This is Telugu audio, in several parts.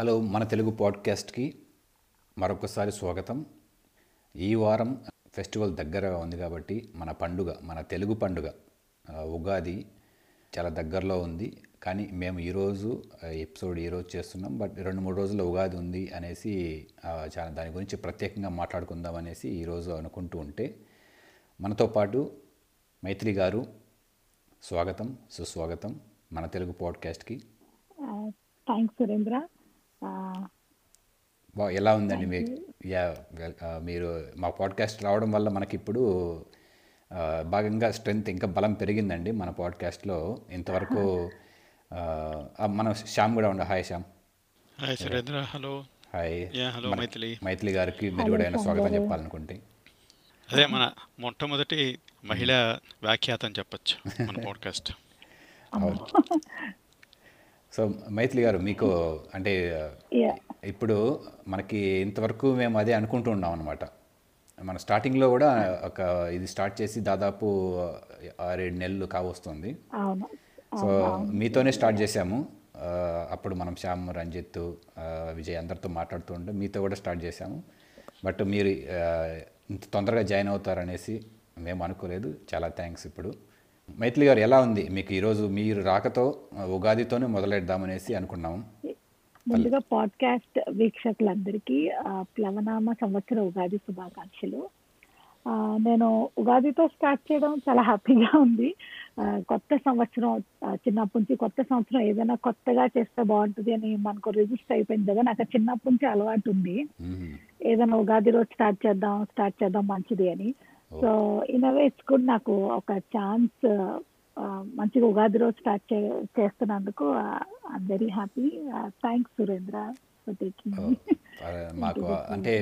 హలో మన తెలుగు పాడ్కాస్ట్కి మరొకసారి స్వాగతం. ఈ వారం ఫెస్టివల్ దగ్గరగా ఉంది కాబట్టి మన పండుగ మన తెలుగు పండుగ ఉగాది చాలా దగ్గరలో ఉంది. కానీ మేము ఈరోజు ఎపిసోడ్ ఈరోజు చేస్తున్నాం. బట్ రెండు మూడు రోజుల్లో ఉగాది ఉంది అనేసి చాలా దాని గురించి ప్రత్యేకంగా మాట్లాడుకుందాం అనేసి ఈరోజు అనుకుంటూ ఉంటే మనతో పాటు మైత్రి గారు స్వాగతం సుస్వాగతం మన తెలుగు పాడ్కాస్ట్కి. థ్యాంక్స్ సురేంద్ర. బా ఎలా ఉందండి మీకు యా మీరు మా పాడ్కాస్ట్ రావడం వల్ల మనకి ఇప్పుడు భాగంగా స్ట్రెంగ్త్ ఇంకా బలం పెరిగిందండి మన పాడ్కాస్ట్లో ఇంతవరకు మన శ్యామ్ కూడా ఉండ hi Shyam. Hi Surendra hello. Hi. Yeah hello Maithili. Maithili గారికి మీరు కూడా ఏమైనా స్వాగతం చెప్పాలనుకుంటే. అదే మన మొట్టమొదటి మహిళా వ్యాఖ్యాతం చెప్పొచ్చు మన పాడ్కాస్ట్ సో మైథిలి గారు మీకు అంటే ఇప్పుడు మనకి ఇంతవరకు మేము అదే అనుకుంటూ ఉన్నాం అనమాట మన స్టార్టింగ్లో కూడా ఒక ఇది స్టార్ట్ చేసి దాదాపు ఆరేడు నెలలు కావస్తుంది. సో మీతోనే స్టార్ట్ చేసాము అప్పుడు మనం శ్యామ్ రంజిత్ విజయ్ అందరితో మాట్లాడుతూ ఉంటే మీతో కూడా స్టార్ట్ చేసాము బట్ మీరు ఇంత తొందరగా జాయిన్ అవుతారనేసి మేము అనుకోలేదు. చాలా థ్యాంక్స్ ఇప్పుడు. మైథిలి గారు ఎలా ఉంది? మీకు ఈరోజు మీరు రాకతో ఉగాదితోనే మొదలెడదామనేసి అనుకున్నాము. ముందుగా పాడ్కాస్ట్ వీక్షకులందరికీ ప్లవనామ సంవత్సర ఉగాది శుభాకాంక్షలు. నేను ఉగాదితో స్టార్ట్ చేయడం చాలా హ్యాపీగా ఉంది. కొత్త సంవత్సరం చిన్నప్పటి నుంచి కొత్త సంవత్సరం ఏదైనా కొత్తగా చేస్తే బాగుంటుంది అని మనకు రిజిస్టర్ అయిపోయింది కదా నాకు చిన్నప్పటి నుంచి అలవాటు ఉంది. ఏదైనా ఉగాది రోజు స్టార్ట్ చేద్దాం స్టార్ట్ చేద్దాం మంచిది అని. So in a way it's good నాకు ఒక ఛాన్స్ మంచిగా ఉగాది రోజు స్టార్ట్ చే చేస్తున్నందుకు I'm very happy thanks Surendra for taking మాకు అంటే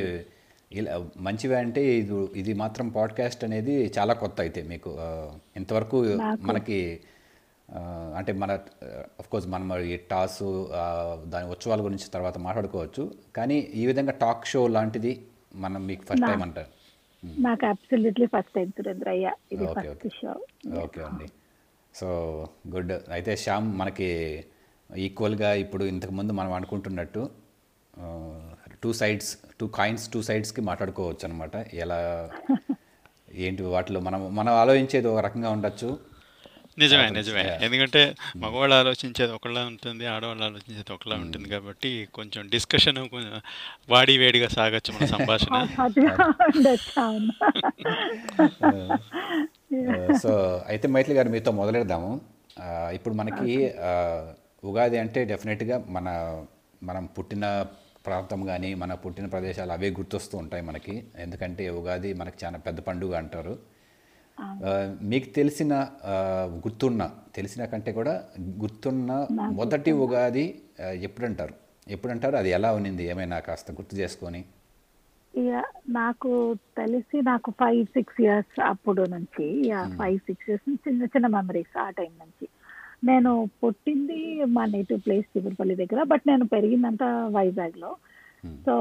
ఇలా మంచివి అంటే ఇది ఇది మాత్రం పాడ్కాస్ట్ అనేది చాలా కొత్త అయితే మీకు ఆ, ఇంతవరకు మనకి ఆ, అంటే మన కోర్స్ మనం ఈ టాస్ దాని ఉత్సవాల గురించి తర్వాత మాట్లాడుకోవచ్చు. కానీ ఈ విధంగా టాక్ షో లాంటిది మనం మీకు ఫస్ట్ టైం అంటారు. నాకు అబ్సల్యూట్లీ ఫస్ట్ టైం సురేంద్ర అయ్యా ఇది ఫస్ట్ షో ఓకే అండి. సో గుడ్ అయితే శ్యామ్ మనకి ఈక్వల్గా ఇప్పుడు ఇంతకుముందు మనం అనుకుంటున్నట్టు two sides two coins two సైడ్స్కి మాట్లాడుకోవచ్చు అనమాట ఎలా ఏంటి వాటిలో మనం మనం ఆలోచించేది ఒక రకంగా ఉండొచ్చు. నిజమే నిజమే. ఎందుకంటే మగవాళ్ళు ఆలోచించేది ఒకలా ఉంటుంది ఆడవాళ్ళు ఆలోచించేది ఒకలా ఉంటుంది కాబట్టి కొంచెం డిస్కషన్ కొంచెం వాడి వేడిగా సాగచ్చు మన సంభాషణ. సో అయితే మైత్రి గారు మీతో మొదలెడదాము. ఆ, ఇప్పుడు మనకి ఆ, ఉగాది అంటే డెఫినెట్గా మన మనం పుట్టిన ప్రాంతం కానీ మన పుట్టిన ప్రదేశాలు అవే గుర్తొస్తూ ఉంటాయి మనకి. ఎందుకంటే ఉగాది మనకి చాలా పెద్ద పండుగ అంటారు. మీకు తెలిసిన గుర్తున్న తెలిసిన కంటే కూడా గుర్తున్న మొదటి ఉగాది ఎప్పుడంటారు? ఎప్పుడంటారు? అది ఎలా ఉన్నింది? ఏమైనా కాస్త గుర్తు చేసుకొని. నాకు తెలిసి నాకు ఫైవ్ సిక్స్ ఇయర్స్ అప్పుడు నుంచి ఫైవ్ సిక్స్ ఇయర్స్ చిన్న చిన్న మెమరీస్ ఆ టైం నుంచి. నేను పుట్టింది మా నేటివ్ ప్లేస్ చిగురుపల్లి దగ్గర బట్ నేను పెరిగిందంతా వైజాగ్లో సో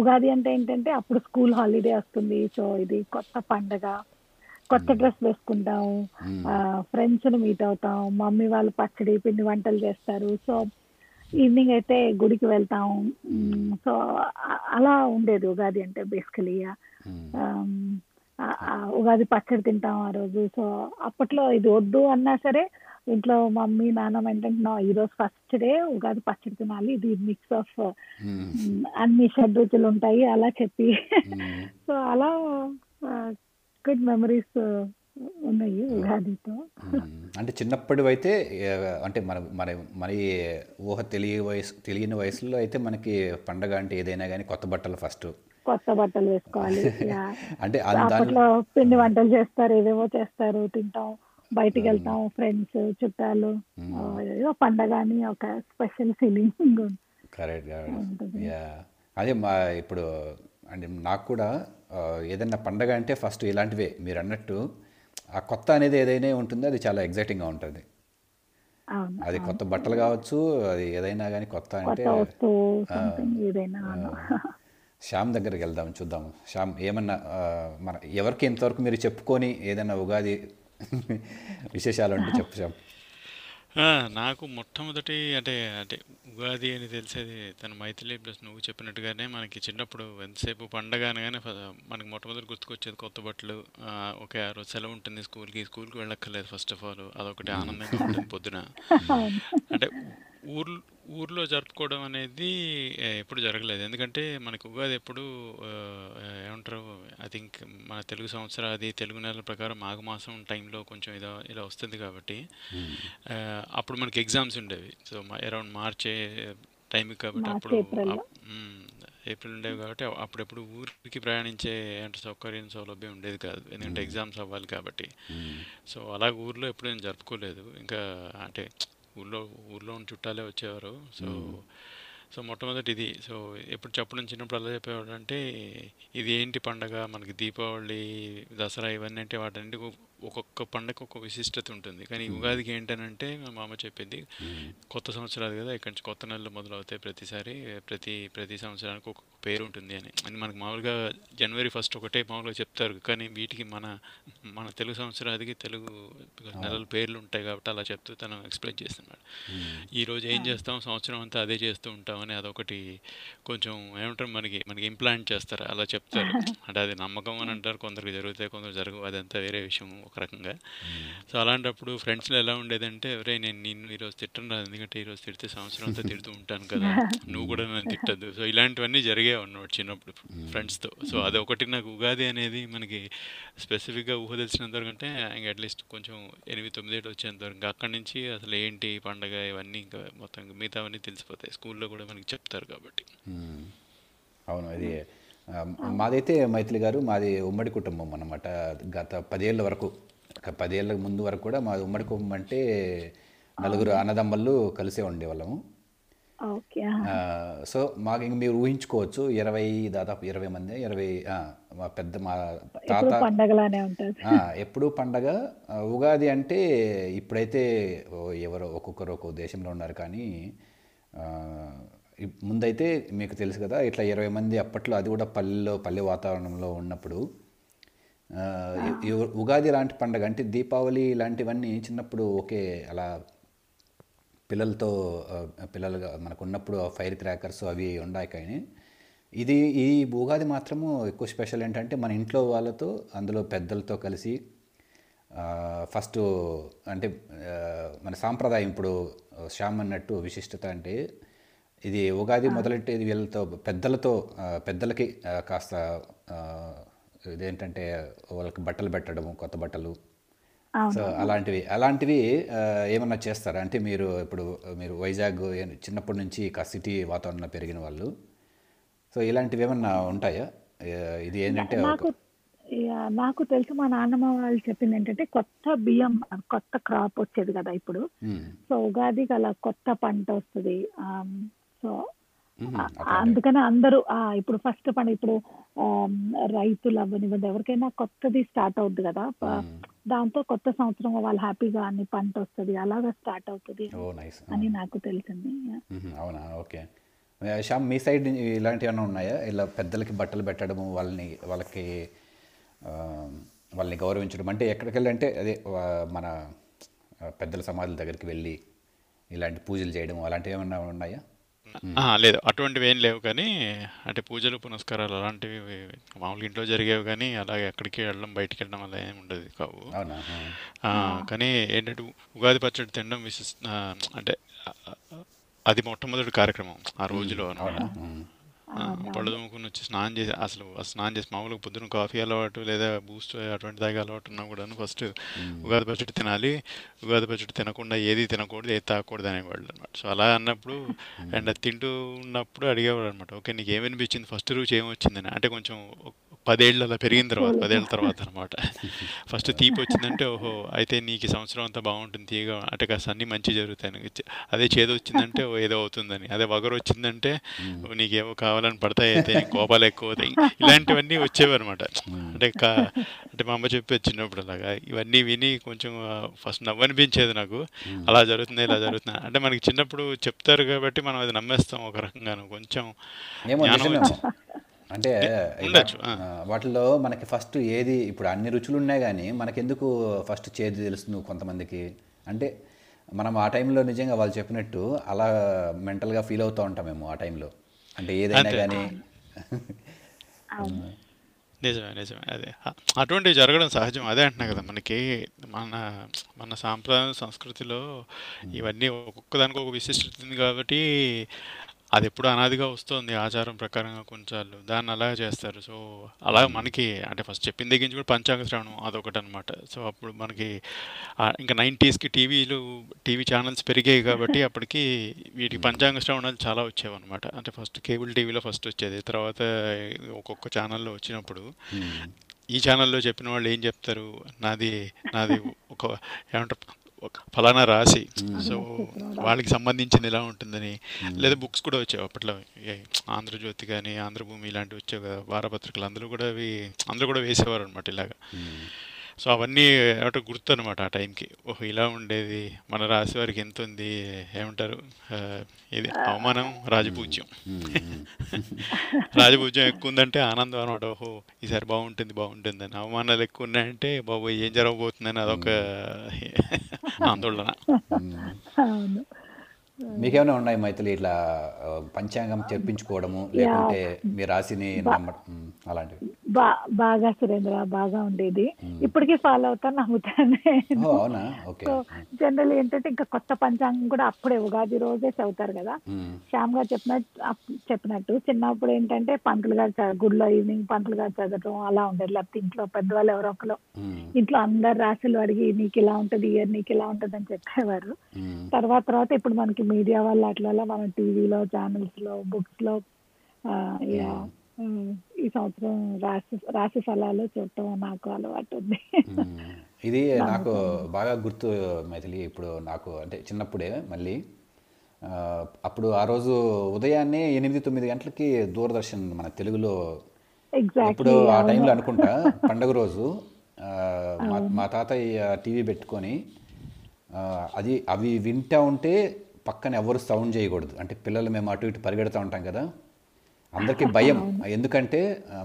ఉగాది అంటే ఏంటంటే అప్పుడు స్కూల్ హాలిడే వస్తుంది. సో ఇది కొత్త పండగ. కొత్త డ్రెస్ వేసుకుంటాం. ఫ్రెండ్స్ని మీట్ అవుతాం. మమ్మీ వాళ్ళు పచ్చడి పిండి వంటలు చేస్తారు. సో ఈవినింగ్ అయితే గుడికి వెళ్తాం. మ్, సో అలా ఉండేది ఉగాది అంటే బేసికలీ ఉగాది పచ్చడి తింటాం ఆ రోజు. సో అప్పట్లో ఇది వద్దు అన్నా సరే ఇంట్లో మమ్మీ నాన్న ఏంటంటే "No, ఈ రోజు ఫస్ట్ డే ఉగాది పచ్చడి తినాలి. ఇది మిక్స్ ఆఫ్ అన్ని షడ్రుచులు ఉంటాయి. అలా చెప్పి. సో అలా గుడ్ మెమరీస్ ఉన్నాయి ఉగాదితో. మ్మ్. అంటే చిన్నప్పుడు అయితే అంటే మన మన మన ఊహ తెలియ వయసు తెలియని వయసులో అయితే మనకి పండగ అంటే ఏదైనా కానీ కొత్త బట్టలు ఫస్ట్ కొత్త బట్టలు వేసుకోవాలి. అంటే అది దాని అప్పట్లో పిండి వంటలు చేస్తారు ఏవేవో చేస్తారు తింటాం బయటికి వెళ్తాం ఫ్రెండ్స్ చుట్టాలు. ఏదో పండగ అని ఒక స్పెషల్ ఫీలింగ్ కరెక్ట్ యా అదే మా ఇప్పుడు అంటే నాకు కూడా ఏదైనా పండగ అంటే ఫస్ట్ ఇలాంటివే. మీరు అన్నట్టు ఆ కొత్త అనేది ఏదైనా ఉంటుందో అది చాలా ఎగ్జైటింగ్గా ఉంటుంది. అది కొత్త బట్టలు కావచ్చు అది ఏదైనా కానీ కొత్త అంటే. శ్యామ్ దగ్గరికి వెళ్దాం చూద్దాం. శ్యామ్ ఏమన్నా మన ఎవరికి ఇంతవరకు మీరు చెప్పుకొని ఏదైనా ఉగాది విశేషాలు ఉంటే చెప్పు శ్యామ్. ఆ, నాకు మొట్టమొదటి అంటే అంటే ఉగాది అని తెలిసేది తన మైథిలి ప్లస్ నువ్వు చెప్పినట్టుగానే మనకి చిన్నప్పుడు ఎంతసేపు పండగ అనగానే ఫ- మనకి మొట్టమొదటి గుర్తుకొచ్చేది కొత్త బట్టలు ఓకే ఆ రోజు సెలవు ఉంటుంది స్కూల్కి స్కూల్కి వెళ్ళక్కర్లేదు ఫస్ట్ ఆఫ్ ఆల్. అదొకటి ఆనందంగా ఉంటుంది పొద్దున. అవును. అంటే ఊర్ ఊర్లో జరుపుకోవడం అనేది ఎప్పుడు జరగలేదు. ఎందుకంటే మనకు ఉగాది ఎప్పుడు ఏమంటారు ఐ థింక్ మన తెలుగు సంవత్సరం అది తెలుగు నెలల ప్రకారం మాఘమాసం టైంలో కొంచెం ఇలా ఇలా వస్తుంది కాబట్టి ఆ, అప్పుడు మనకి ఎగ్జామ్స్ ఉండేవి. సో అరౌండ్ మార్చ్ టైంకి కాబట్టి అప్పుడు ఏప్రిల్. ఉండేవి కాబట్టి అప్పుడెప్పుడు ఊరికి ప్రయాణించే అంటే సౌకర్యం సౌలభ్యం ఉండేది కాదు. ఎందుకంటే ఎగ్జామ్స్ అవ్వాలి కాబట్టి. సో అలా ఊర్లో ఎప్పుడు నేను జరుపుకోలేదు. ఇంకా అంటే ఊర్లో ఊర్లో ఉన్న చుట్టాలే వచ్చేవారు. సో సో మొట్టమొదటి ఇది. సో ఎప్పుడు చెప్పడం చిన్నప్పుడు అలా చెప్పేవాడు అంటే ఇది ఏంటి పండగ? మనకి దీపావళి దసరా ఇవన్నీ అంటే వాటన్నిటి ఒక్కొక్క పండగ ఒక్కొక్క విశిష్టత ఉంటుంది. కానీ ఉగాదికి ఏంటనంటే మా మామ చెప్పింది కొత్త సంవత్సరాలు కదా ఇక్కడి నుంచి కొత్త నెలలు మొదలవుతాయి ప్రతిసారి. ప్రతి ప్రతి సంవత్సరానికి ఒక్కొక్క పేరు ఉంటుంది అని అని మనకు మామూలుగా జనవరి ఫస్ట్ ఒకటే మామూలుగా చెప్తారు. కానీ వీటికి మన మన తెలుగు సంవత్సరాదికి తెలుగు నెలల పేర్లు ఉంటాయి కాబట్టి అలా చెప్తూ తను ఎక్స్ప్లెయిన్ చేస్తున్నాడు. ఈ రోజు ఏం చేస్తాం? సంవత్సరం అంతా అదే చేస్తూ ఉంటామని అదొకటి కొంచెం ఏమంటారు మనకి మనకి ఇంప్లాంట్ చేస్తారు. అలా చెప్తారు. అంటే అది నమ్మకం అని అంటారు. కొందరికి జరుగుతాయి కొందరు జరగవు. అదంతా వేరే విషయం ఒక రకంగా. సో అలాంటప్పుడు ఫ్రెండ్స్లో ఎలా ఉండేదంటే ఒరే నేను నిన్ను ఈరోజు తిట్టను రాదు ఎందుకంటే ఈరోజు తిడితే సంవత్సరం అంతా తిడుతూ ఉంటాను కదా. నువ్వు కూడా నన్ను తిట్టద్దు. సో ఇలాంటివన్నీ జరిగేవి అన్నమాట చిన్నప్పుడు ఫ్రెండ్స్తో. సో అది ఒకటి నాకు ఉగాది అనేది మనకి స్పెసిఫిక్గా ఊహ తెలిసినంత వరకు అంటే ఇంకా అట్లీస్ట్ కొంచెం ఎనిమిది తొమ్మిది ఏళ్ళు వచ్చేంత వరకు ఇంకా అక్కడి నుంచి అసలు ఏంటి పండగ ఇవన్నీ ఇంకా మొత్తం మిగతావన్నీ తెలిసిపోతాయి. స్కూల్లో కూడా మనకి చెప్తారు కాబట్టి. అవును అది మాదైతే మైథిలి గారు మాది ఉమ్మడి కుటుంబం అన్నమాట. గత పదేళ్ళ వరకు పదేళ్ళ ముందు వరకు కూడా మాది ఉమ్మడి కుటుంబం అంటే నలుగురు అన్నదమ్మళ్ళు కలిసే ఉండేవాళ్ళము. సో మాకు ఇంక మీరు ఊహించుకోవచ్చు ఇరవై దాదాపు ఇరవై మంది ఇరవై మా పెద్ద మా తాత పండగలానే ఉంటుంది. ఎప్పుడు పండగ. ఉగాది అంటే ఇప్పుడైతే ఎవరో ఒక్కొక్కరు ఒక్కో దేశంలో ఉన్నారు కానీ ముందైతే మీకు తెలుసు కదా ఇట్లా ఇరవై మంది అప్పట్లో అది కూడా పల్లెలో పల్లె వాతావరణంలో ఉన్నప్పుడు ఉగాది లాంటి పండగ అంటే దీపావళి ఇలాంటివన్నీ చిన్నప్పుడు ఒకే అలా పిల్లలతో పిల్లలుగా మనకు ఉన్నప్పుడు ఫైర్ క్రాకర్స్ అవి ఉన్నాయి కానీ ఇది ఈ ఉగాది మాత్రము ఎక్కువ స్పెషల్ ఏంటంటే మన ఇంట్లో వాళ్ళతో అందులో పెద్దలతో కలిసి ఫస్ట్ అంటే మన సాంప్రదాయం ఇప్పుడు శ్యామ్ అన్నట్టు విశిష్టత అంటే ఇది ఉగాది మొదలెట్టేది వీళ్ళతో పెద్దలతో పెద్దలకి కాస్త ఇదేంటంటే వాళ్ళకి బట్టలు పెట్టడము కొత్త బట్టలు సో అలాంటివి అలాంటివి ఏమన్నా చేస్తారా? అంటే మీరు ఇప్పుడు మీరు వైజాగ్ చిన్నప్పటి నుంచి ఇక సిటీ వాతావరణంలో పెరిగిన వాళ్ళు. సో ఇలాంటివి ఏమన్నా ఉంటాయా? ఇది ఏంటంటే నాకు తెలుసు మా నాన్నమ్మ వాళ్ళు చెప్పింది ఏంటంటే కొత్త బియ్యం కొత్త క్రాప్ వచ్చేది కదా ఇప్పుడు. సో ఉగాదికి అలా కొత్త పంట వస్తుంది. సో అందుకనే అందరూ ఆ, ఇప్పుడు ఫస్ట్ పంట ఇప్పుడు రైతులు అవ్వనివ్వండి ఎవరికైనా కొత్తది స్టార్ట్ అవుద్ది కదా. దాంతో కొత్త సంవత్సరం వాళ్ళు హ్యాపీగా అన్ని పంట వస్తుంది అలాగా స్టార్ట్ అవుతుంది ఓ నైస్. అని నాకు తెలిసింది. అవునా? ఓకే. శ్యామ్ మీ సైడ్ ఇలాంటివి ఏమైనా ఉన్నాయా? ఇలా పెద్దలకి బట్టలు పెట్టడము వాళ్ళని వాళ్ళకి వాళ్ళని గౌరవించడం. అంటే ఎక్కడికి వెళ్ళి అంటే అదే మన పెద్దల సమాధుల దగ్గరికి వెళ్ళి ఇలాంటి పూజలు చేయడం అలాంటివి ఏమన్నా ఉన్నాయా? లేదు. అటువంటివి ఏం లేవు కానీ అంటే పూజలు పునస్కారాలు అలాంటివి మామూలుగా ఇంట్లో జరిగేవి కానీ అలాగే ఎక్కడికి వెళ్ళడం బయటికి వెళ్ళడం అలా ఏమి ఉండదు కావు. కానీ ఏంటంటే ఉగాది పచ్చడి తినడం విశిస్ ఆ, అంటే అది మొట్టమొదటి కార్యక్రమం ఆ రోజులో అనమాట పళ్ళు తోముకుని వచ్చి స్నానం చేసి అసలు స్నానం చేసి మామూలుగా పొద్దున కాఫీ అలవాటు లేదా బూస్ట్ అటువంటి తాగే అలవాటు ఉన్నా కూడా ఫస్ట్ ఉగాది పచ్చడి తినాలి. ఉగాది పచ్చడి తినకుండా ఏది తినకూడదు ఏది తాగకూడదు అనేవాళ్ళు అనమాట సో అలా అన్నప్పుడు అండ్ తింటూ ఉన్నప్పుడు అడిగేవాడు అనమాట ఓకే నీకు ఏమనిపించింది ఫస్ట్ రుచి ఏమొచ్చిందని? అంటే కొంచెం పదేళ్ళు అలా పెరిగిన తర్వాత పదేళ్ళ తర్వాత అనమాట ఫస్ట్ తీపి వచ్చిందంటే ఓహో అయితే నీకు సంవత్సరం అంతా బాగుంటుంది తీయగా అంటే కాస్త అన్ని మంచి జరుగుతాయి అదే చేదు వచ్చిందంటే ఓ ఏదో అవుతుందని. అదే వగరు వచ్చిందంటే నీకేవో కావాలని పడతాయి అయితే కోపాలు ఎక్కువ అవుతాయి. ఇలాంటివన్నీ వచ్చేవి అనమాట అంటే కా అంటే మా అమ్మ చెప్పేది చిన్నప్పుడు అలాగా ఇవన్నీ విని కొంచెం ఫస్ట్ నవ్వనిపించేది నాకు. అలా జరుగుతుంది ఇలా జరుగుతుంది. అంటే మనకి చిన్నప్పుడు చెప్తారు కాబట్టి మనం అది నమ్మేస్తాం ఒక రకంగాను. కొంచెం జ్ఞానం అంటే ఉండొచ్చు, ఆ, వాటిలో మనకి ఫస్ట్ ఏది ఇప్పుడు అన్ని రుచులు ఉన్నాయి కానీ మనకెందుకు ఫస్ట్ చేదు తెలుస్తుంది కొంతమందికి? అంటే మనం ఆ టైంలో నిజంగా వాళ్ళు చెప్పినట్టు అలా మెంటల్గా ఫీల్ అవుతూ ఉంటామేమో ఆ టైంలో అంటే ఏదైనా. కానీ. నిజమే నిజమే. అదే అటువంటివి జరగడం సహజం. అదే అంటున్నా కదా మనకి మన మన సాంప్రదాయ సంస్కృతిలో ఇవన్నీ ఒక్కొక్క దానికి ఒక విశిష్టత ఉంది కాబట్టి అది ఎప్పుడు అనాదిగా వస్తుంది ఆచారం ప్రకారంగా కొంచాలు దాన్ని అలా చేస్తారు. సో అలా మనకి అంటే ఫస్ట్ చెప్పిన దగ్గర నుంచి కూడా పంచాంగ శ్రవణం అదొకటి అనమాట సో అప్పుడు మనకి ఇంకా నైంటీస్కి టీవీలు టీవీ ఛానల్స్ పెరిగాయి కాబట్టి అప్పటికి వీటికి పంచాంగ శ్రవణాలు చాలా వచ్చేవి అనమాట అంటే ఫస్ట్ కేబుల్ టీవీలో ఫస్ట్ వచ్చేది. తర్వాత ఒక్కొక్క ఛానల్లో వచ్చినప్పుడు ఈ ఛానల్లో చెప్పిన వాళ్ళు ఏం చెప్తారు? నాది నాది ఒక ఏమంటారు? ఫలానా రాశి. సో వాళ్ళకి సంబంధించింది ఎలా ఉంటుందని లేదా బుక్స్ కూడా వచ్చాయి అప్పట్లో. ఆంధ్రజ్యోతి కానీ ఆంధ్రభూమి ఇలాంటివి వచ్చాయి కదా వారపత్రికలు. అందులో కూడా అవి అందులో కూడా వేసేవారు అనమాట ఇలాగా సో అవన్నీ ఏమంటే గుర్తు అనమాట ఆ టైంకి. ఓహో ఇలా ఉండేది. మన రాశి వారికి ఎంత ఉంది ఏమంటారు ఇది అవమానం రాజపూజ్యం. రాజపూజ్యం ఎక్కువ ఉందంటే ఆనందం అనమాట. ఓహో ఈసారి బాగుంటుంది బాగుంటుంది అని అవమానాలు ఎక్కువ ఉన్నాయంటే బాబు ఏం జరగబోతుందని అదొక ఆందోళన. మీకేమైనా ఉన్నాయి మైథిలి ఇట్లా పంచాంగం చెప్పించుకోవడము లేకుంటే మీ రాశిని నమ్మడం అలాంటివి? బాగా సురేంద్ర బాగా ఉండేది. ఇప్పటికీ ఫాలో అవుతాను నమ్ముతాను అవునా? ఓకే. జనరల్ ఏంటంటే ఇంకా కొత్త పంచాంగం కూడా అప్పుడే ఉగాది రోజే చదువుతారు కదా. శ్యామ్ గారు చెప్పినట్టు చెప్పినట్టు చిన్నప్పుడు ఏంటంటే పంతులు గారు గుడిలో ఈవినింగ్ పంతులు గారు చదవటం అలా ఉండేది. లేకపోతే ఇంట్లో పెద్దవాళ్ళు ఎవరో ఒకరు ఇంట్లో అందరు రాశులు అడిగి నీకు ఇలా ఉంటది ఇయర్ నీకు ఇలా ఉంటది అని చెప్పేవారు తర్వాత తర్వాత ఇప్పుడు మనకి మీడియా వల్ల అట్లా మనం టీవీలో ఛానల్స్లో బుక్స్లో ఆ, యా, ఉమ్, ఈ సంవత్సరం రాశి రాశి ఫలాలు చూడటం నాకు అలవాటు ఉంది. ఇది నాకు బాగా గుర్తు మైథిలి. ఇప్పుడు నాకు అంటే చిన్నప్పుడే మళ్ళీ. అప్పుడు ఆ రోజు ఉదయాన్నే ఎనిమిది తొమ్మిది గంటలకి దూరదర్శన్ మన తెలుగులో ఇప్పుడు ఆ టైంలో అనుకుంటా పండగ రోజు. మా తాతయ్య టీవీ పెట్టుకొని అది అవి వింటా ఉంటే పక్కన ఎవరు సౌండ్ చేయకూడదు. అంటే పిల్లలు మేము అటు ఇటు పరిగెడుతూ ఉంటాం కదా. అందరికీ భయం. ఎందుకంటే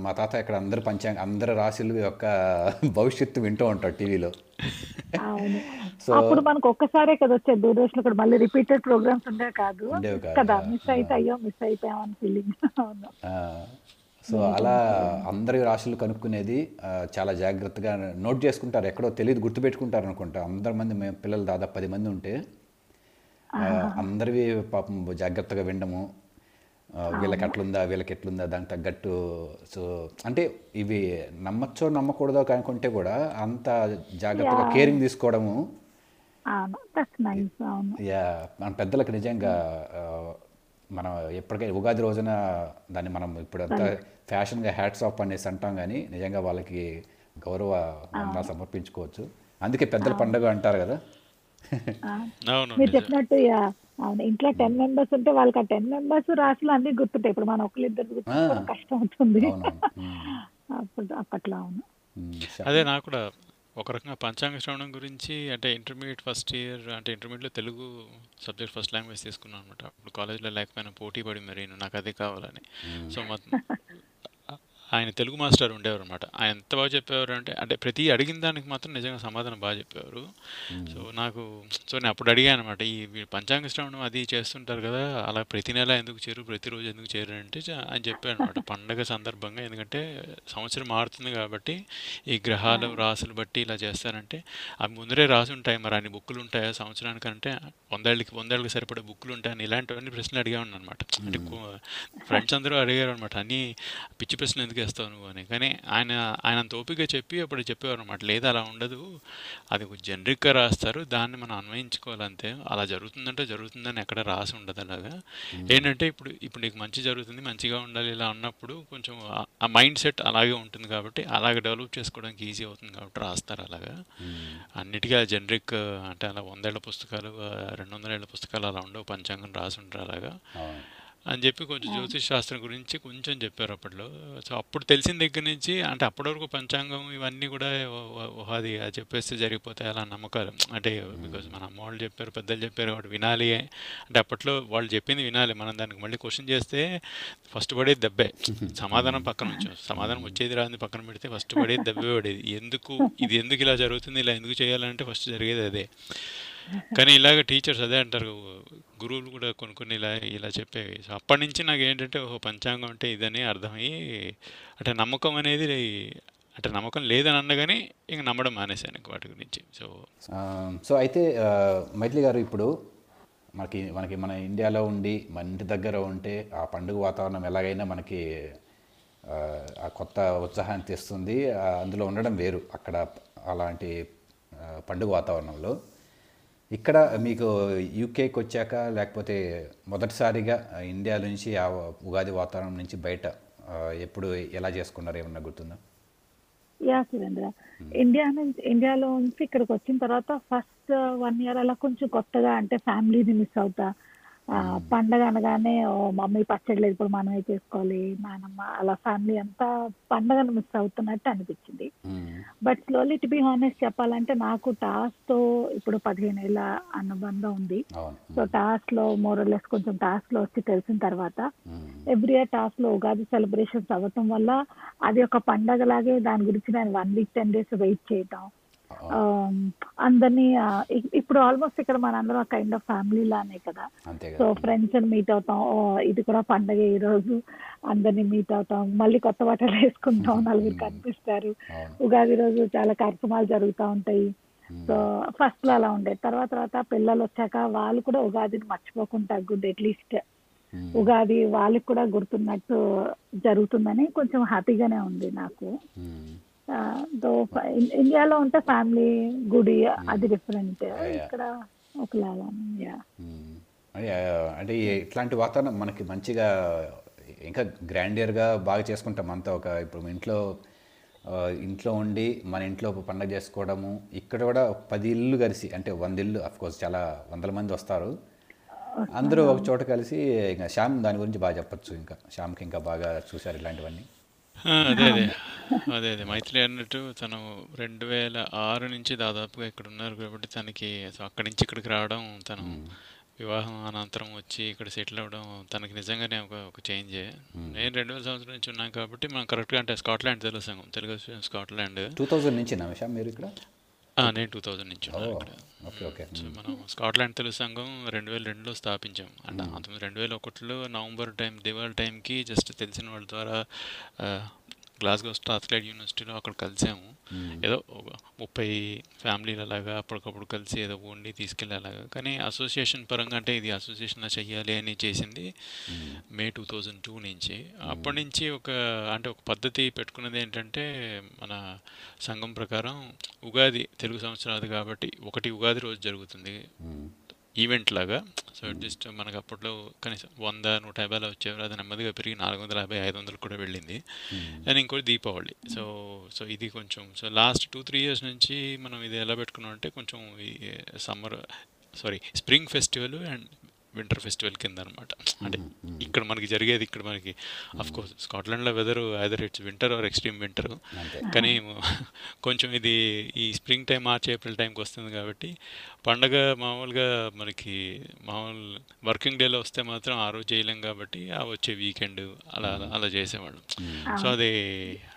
మా తాత ఇక్కడ అందరు పంచాంగ అందరి రాశుల యొక్క భవిష్యత్తు వింటూ ఉంటాడు టీవీలో. సో అప్పుడు మనకు ఒక్కసారే కదా వచ్చేది దూరదర్శన్ కూడా. మళ్ళీ రిపీటెడ్ ప్రోగ్రామ్స్ ఉండేవి కాదు. కాదు. మిస్ అయితే అయ్యో మిస్ ఫీలింగ్ సో అలా అందరి రాశులు కనుక్కునేది చాలా జాగ్రత్తగా నోట్ చేసుకుంటారు. ఎక్కడో తెలియదు గుర్తుపెట్టుకుంటారు అనుకుంటా. అందరి మంది మేము పిల్లలు దాదాపు పది మంది ఉంటే అందరివి పాపం జాగ్రత్తగా వినడము ఆ, వీళ్ళకి అట్లుందా వీళ్ళకి ఎట్లుందా దానికి తగ్గట్టు సో అంటే ఇవి నమ్మచ్చో నమ్మకూడదో కనుకుంటే కూడా అంత జాగ్రత్తగా కేరింగ్ తీసుకోవడము. యా మన పెద్దలకు నిజంగా మనం ఎప్పటికైనా ఉగాది రోజున దాన్ని మనం ఇప్పుడు అంతా ఫ్యాషన్గా హ్యాట్స్ ఆఫ్ అనేసి అంటాం కానీ నిజంగా వాళ్ళకి గౌరవ సమర్పించుకోవచ్చు. అందుకే పెద్దల పండుగ అంటారు కదా. మీరు. చెప్పినట్టు యా, అవును ఇంట్లో టెన్ మెంబర్స్ ఉంటే వాళ్ళకి ఆ టెన్ మెంబర్స్ రాశులు అన్ని గుర్తుంటాయి. ఇప్పుడు మనం ఒకరిద్దరు గుర్తుంచుకోవడం కష్టం అవుతుంది. అప్పుడు అప్పట్లో అవును. అదే నాకు కూడా ఒక రకంగా పంచాంగ శ్రవణం గురించి అంటే ఇంటర్మీడియట్ ఫస్ట్ ఇయర్ అంటే ఇంటర్మీడియట్లో తెలుగు సబ్జెక్ట్ ఫస్ట్ లాంగ్వేజ్ తీసుకున్నాను అనమాట అప్పుడు కాలేజ్లో లేకపోయినా పోటీ పడి మరి నాకు అదే కావాలని. సో ఆయన తెలుగు మాస్టర్ ఉండేవారు అనమాట ఆయన ఎంత బాగా చెప్పేవారు అంటే అంటే ప్రతి అడిగిన దానికి మాత్రం నిజంగా సమాధానం బాగా చెప్పేవారు. సో నాకు సో నేను అప్పుడు అడిగాను అనమాట ఈ పంచాంగ శ్రవణం అది చేస్తుంటారు కదా అలా ప్రతి నెల ఎందుకు చేరు ప్రతిరోజు ఎందుకు చేరు అంటే ఆయన చెప్పారు అనమాట పండగ సందర్భంగా ఎందుకంటే సంవత్సరం మారుతుంది కాబట్టి ఈ గ్రహాలు రాసులు బట్టి ఇలా చేస్తారంటే అవి ముందరే రాసి ఉంటాయి మరి అన్ని బుక్కులు ఉంటాయా సంవత్సరానికంటే వందేళ్ళకి వందేళ్ళకి సరిపడే బుక్కులు ఉంటాయని ఇలాంటివన్నీ ప్రశ్నలు అడిగాను అనమాట అంటే ఫ్రెండ్స్ అందరూ అడిగారు అనమాట అన్ని పిచ్చి ప్రశ్నలు ఎందుకు వేస్తావు నువ్వు అని. కానీ ఆయన ఆయన అంత ఓపిక చెప్పి అప్పుడు చెప్పేవారు అనమాట లేదు అలా ఉండదు. అది ఒక జనరిక్గా రాస్తారు. దాన్ని మనం అన్వయించుకోవాలంతే. అలా జరుగుతుందంటే జరుగుతుందని ఎక్కడ రాసి ఉండదు అలాగా. ఏంటంటే ఇప్పుడు ఇప్పుడు నీకు మంచి జరుగుతుంది మంచిగా ఉండాలి ఇలా ఉన్నప్పుడు కొంచెం ఆ- మైండ్ సెట్ అలాగే ఉంటుంది కాబట్టి అలాగే డెవలప్ చేసుకోవడానికి ఈజీ అవుతుంది కాబట్టి రాస్తారు అలాగా. అన్నిటికీ ఆ జనరిక్ అంటే అలా వందేళ్ళ పుస్తకాలు రెండు వందల ఏళ్ళ పుస్తకాలు అలా ఉండవు. పంచాంగం రాసి ఉంటారు అలాగా. అని చెప్పి కొంచెం జ్యోతిష్ శాస్త్రం గురించి కొంచెం చెప్పారు అప్పట్లో. సో అప్పుడు తెలిసిన దగ్గర నుంచి అంటే అప్పటి వరకు పంచాంగం ఇవన్నీ కూడా అది చెప్పేస్తే జరిగిపోతాయి అలా నమ్మకాలు. అంటే బికాజ్ మన అమ్మ వాళ్ళు చెప్పారు పెద్దలు చెప్పారు వాడు వినాలి. అంటే అప్పట్లో వాళ్ళు చెప్పింది వినాలి. మనం దానికి మళ్ళీ క్వశ్చన్ చేస్తే ఫస్ట్ పడేది దెబ్బే. సమాధానం పక్కన ఉంచాం సమాధానం వచ్చేది రాని పక్కన పెడితే ఫస్ట్ పడేది దెబ్బే పడేది. ఎందుకు ఇది ఎందుకు ఇలా జరుగుతుంది ఇలా ఎందుకు చేయాలంటే ఫస్ట్ జరిగేది అదే. కానీ ఇలాగ టీచర్స్ అదే అంటారు. గురువులు కూడా కొన్ని కొన్ని ఇలా ఇలా చెప్పేవి. సో అప్పటి నుంచి నాకు ఏంటంటే ఓహో పంచాంగం అంటే ఇదని అర్థమయ్యి అంటే నమ్మకం అనేది అంటే నమ్మకం లేదని అన్నగాని ఇంక నమ్మడం మానేశాను ఇంక వాటి గురించి. సో సో అయితే ఆ, మైథిలి గారు ఇప్పుడు మనకి మనకి మన ఇండియాలో ఉండి మన ఇంటి దగ్గర ఉంటే ఆ పండుగ వాతావరణం ఎలాగైనా మనకి ఆ, కొత్త ఉత్సాహాన్ని తెస్తుంది. అందులో ఉండడం వేరు అక్కడ అలాంటి పండుగ వాతావరణంలో. ఇక్కడ మీకు యూకేకి వచ్చాక లేకపోతే మొదటిసారిగా ఇండియా నుంచి ఆ ఉగాది వాతావరణం నుంచి బయట ఎప్పుడు ఎలా చేసుకున్నారు? ఏమన్నా గుర్తుందా? యా సురేంద్ర. ఇండియా నుంచి ఇండియాలో నుంచి ఇక్కడికి వచ్చిన తర్వాత ఫస్ట్ వన్ ఇయర్ అలా కొంచెం కొత్తగా అంటే ఫ్యామిలీని మిస్ అవుతా. పండగ అనగానే ఓ మమ్మీ పచ్చడి లేదు ఇప్పుడు మనమే చేసుకోవాలి నానమ్మ అలా ఫ్యామిలీ అంతా పండగను మిస్ అవుతున్నట్టు అనిపించింది. But slowly to be honest చెప్పాలంటే నాకు టాస్క్తో ఇప్పుడు పదిహేను ఏళ్ళ అనుబంధం ఉంది. సో టాస్క్లో మోరలెస్ కొంచెం టాస్క్లో వచ్చి తెలిసిన తర్వాత. ఎవ్రీ ఇయర్ టాస్క్లో ఉగాది సెలబ్రేషన్స్ అవ్వటం వల్ల అది ఒక పండగ లాగే దాని గురించి నేను one week ten days wait చేయటం అందరినీ ఇప్పుడు ఆల్మోస్ట్ ఇక్కడ మనందరం కైండ్ ఆఫ్ ఫ్యామిలీ లానే కదా. సో ఫ్రెండ్స్ మీట్ అవుతాం. ఇది కూడా పండగ ఈ రోజు. అందరినీ మీట్ అవుతాం. మళ్ళీ కొత్త బట్టలు వేసుకుంటాం. నలుగురు కనిపిస్తారు. ఉగాది రోజు చాలా కార్యక్రమాలు జరుగుతూ ఉంటాయి. సో ఫస్ట్లో అలా ఉండేది. తర్వాత తర్వాత పిల్లలు వచ్చాక వాళ్ళు కూడా ఉగాదిని మర్చిపోకుండా గుడ్ అట్లీస్ట్. ఉగాది వాళ్ళకి కూడా గుర్తున్నట్టు జరుగుతుందని కొంచెం హ్యాపీగానే ఉంది నాకు. దో ఇండియాలో ఉంటే ఫ్యామిలీ గుడి అది డిఫరెంట్. ఇక్కడ ఒకలాగా యా మ్మ్. అంటే ఇట్లాంటి వాతావరణం మనకి మంచిగా ఇంకా గ్రాండియర్గా బాగా చేసుకుంటాం. అంతా ఒక ఇప్పుడు ఇంట్లో ఇంట్లో ఉండి మన ఇంట్లో పండగ చేసుకోవడము ఇక్కడ కూడా పది ఇల్లు కలిసి అంటే వంద ఇల్లు కోర్స్ చాలా వందల మంది వస్తారు. అందరూ ఒక చోట కలిసి ఇంకా శ్యామ్ దాని గురించి బాగా చెప్పొచ్చు. ఇంకా శ్యామ్కి ఇంకా బాగా చూశారు ఇలాంటివన్నీ. ఆ, అదే అదే. అదే అదే. మైథిలి అన్నట్టు తను రెండు వేల ఆరు నుంచి దాదాపుగా ఇక్కడ ఉన్నారు కాబట్టి తనకి సో అక్కడి నుంచి ఇక్కడికి రావడం తను వివాహం అనంతరం వచ్చి ఇక్కడ సెటిల్ అవ్వడం తనకి నిజంగానే ఒక ఒక చేంజే. నేను రెండు వేల సంవత్సరం నుంచి ఉన్నాను కాబట్టి మనం కరెక్ట్గా అంటే స్కాట్లాండ్ తెలుగు సంఘం తెలుగు స్కాట్లాండ్. టూ థౌజండ్ నుంచి నా నేను టూ థౌజండ్ నుంచి ఓ ఉన్నాను ఇక్కడ. Okay okay. సో మనం స్కాట్లాండ్ తెలుగు సంఘం రెండు వేల రెండులో స్థాపించాం. అంటే రెండు వేల ఒకటిలో నవంబర్ టైం దివాళి టైంకి జస్ట్ తెలిసిన వాళ్ళ ద్వారా గ్లాస్గో స్టార్స్లైడ్ యూనివర్సిటీలో అక్కడ కలిసాము. ఏదో ఒక ముప్పై ఫ్యామిలీలు అలాగా అప్పటికప్పుడు కలిసి ఏదో వండి తీసుకెళ్ళి అలాగా కానీ అసోసియేషన్ పరంగా అంటే ఇది అసోసియేషన్లో చెయ్యాలి అని చేసింది మే టూ థౌజండ్ టూ నుంచి. అప్పటి నుంచి ఒక అంటే ఒక పద్ధతి పెట్టుకున్నది ఏంటంటే మన సంఘం ప్రకారం ఉగాది తెలుగు సంవత్సరాది కాబట్టి ఒకటి ఉగాది రోజు జరుగుతుంది. మ్మ్. ఈవెంట్ లాగా. సో జస్ట్ మనకు అప్పట్లో కనీసం వంద నూట యాభైలో వచ్చేవారు అది నెమ్మదిగా పెరిగి నాలుగు వందల యాభై ఐదు వందలు కూడా వెళ్ళింది. అండ్ ఇంకోటి దీపావళి. సో సో ఇది కొంచెం so last two three years నుంచి మనం ఇది ఎలా పెట్టుకున్నాం అంటే కొంచెం ఈ summer sorry spring festival and winter festival కింద అనమాట అంటే ఇక్కడ మనకి జరిగేది ఇక్కడ మనకి course స్కాట్లాండ్లో weather either it's winter or extreme winter అంతే. కానీ కొంచెం ఇది ఈ స్ప్రింగ్ టైం మార్చ్ ఏప్రిల్ టైంకి వస్తుంది కాబట్టి పండగ మామూలుగా మనకి మామూలు వర్కింగ్ డేలో వస్తే మాత్రం ఆ రోజు చేయలేం కాబట్టి ఆ వచ్చే వీకెండ్ అలా అలా- అలా చేసేవాళ్ళం. సో అది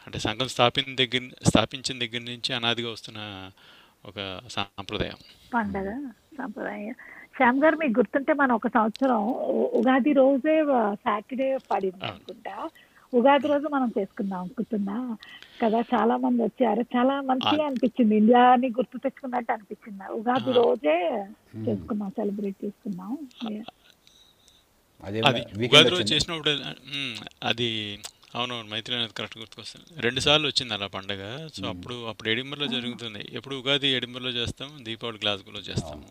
అంటే సంఘం స్థాపించిన దగ్గర స్థాపించిన దగ్గర నుంచి అనాదిగా వస్తున్న ఒక సాంప్రదాయం. పండగ సంప్రదాయం. శ్యామ్ గారు మీకు గుర్తుంటే మనం ఒక సంవత్సరం ఉగాది రోజే సాటర్డే పడింది అనుకుంటా. ఉగాది రోజు మనం చేసుకుందాం గుర్తుందా? కదా చాలా మంది వచ్చారు. చాలా మంచిగా అనిపించింది. ఇండియాని గుర్తు తెచ్చుకున్నట్టు అనిపించింది. ఉగాది రోజే చేసుకున్నాం సెలబ్రేట్ చేసుకున్నాం. అదే ఉగాది రోజు చేసినప్పుడు అది అవునవును మైత్రి అనేది కరెక్ట్ గుర్తుకొస్తుంది. రెండు సార్లు వచ్చింది అలా పండగ. సో అప్పుడు అప్పుడు ఎడింబర్లో జరుగుతుంది. ఎప్పుడు ఉగాది ఎడింబర్లో చేస్తాం దీపావళి గ్లాస్గోలో చేస్తాము.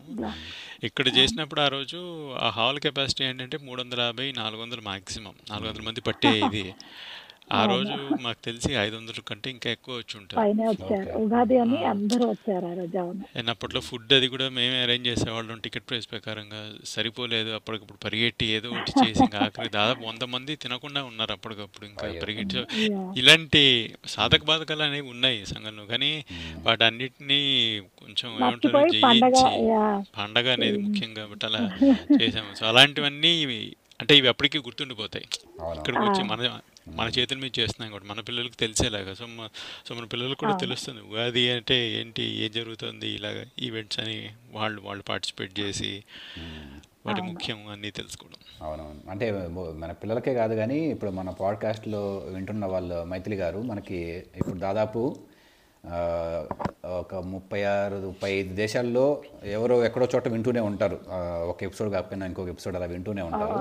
ఇక్కడ చేసినప్పుడు ఆ రోజు ఆ హాల్ కెపాసిటీ ఏంటంటే మూడు వందల యాభై నాలుగు వందలు మాక్సిమం. నాలుగు వందల మంది పట్టే ఇది. ఆ రోజు మాకు తెలిసి ఐదు వందల కంటే ఇంకా ఎక్కువ వచ్చి ఉంటారు. పైన వచ్చారు. ఉగాది అని అందరూ వచ్చారు ఆ రోజు అవును. అండ్ అప్పట్లో ఫుడ్ అది కూడా మేమే అరేంజ్ చేసేవాళ్ళం టికెట్ ప్రైస్ ప్రకారంగా. సరిపోలేదు అప్పటికప్పుడు పరిగెట్టి ఏదో ఒకటి చేసి ఇంకా ఆఖరి దాదాపు వంద మంది తినకుండా ఉన్నారు అప్పటికప్పుడు ఇంకా పరిగెట్టి. ఇలాంటి సాధక బాధకాలు అనేవి ఉన్నాయి సంఘంలో. కానీ వాటన్నిటినీ కొంచెం ఏమంటారు పండగ జయించి yeah. పండగ అనేది ముఖ్యం కాబట్టి అలా చేసాము. సో అలాంటివన్నీ అంటే ఇవి అప్పటికీ గుర్తుండిపోతాయి. ఇక్కడికి వచ్చి మన మన చేతుల మీద చేస్తున్నాం కూడా మన పిల్లలకి తెలిసేలాగా. సో సో మన పిల్లలకు కూడా తెలుస్తుంది ఉగాది అంటే ఏంటి ఏం జరుగుతుంది ఇలాగ ఈవెంట్స్ అని వాళ్ళు వాళ్ళు పార్టిసిపేట్ చేసి వాటి ముఖ్యం అన్నీ తెలుసుకోవడం. అవునవును. అంటే మన పిల్లలకే కాదు కానీ ఇప్పుడు మన పాడ్కాస్ట్లో వింటున్న వాళ్ళు మైథిలి గారు మనకి ఇప్పుడు దాదాపు ఒక ముప్పై ఆరు ముప్పై ఐదు దేశాల్లో ఎవరో ఎక్కడో చోట వింటూనే ఉంటారు. ఒక ఎపిసోడ్ కాకపోయినా ఇంకొక ఎపిసోడ్ అలా వింటూనే ఉంటారు.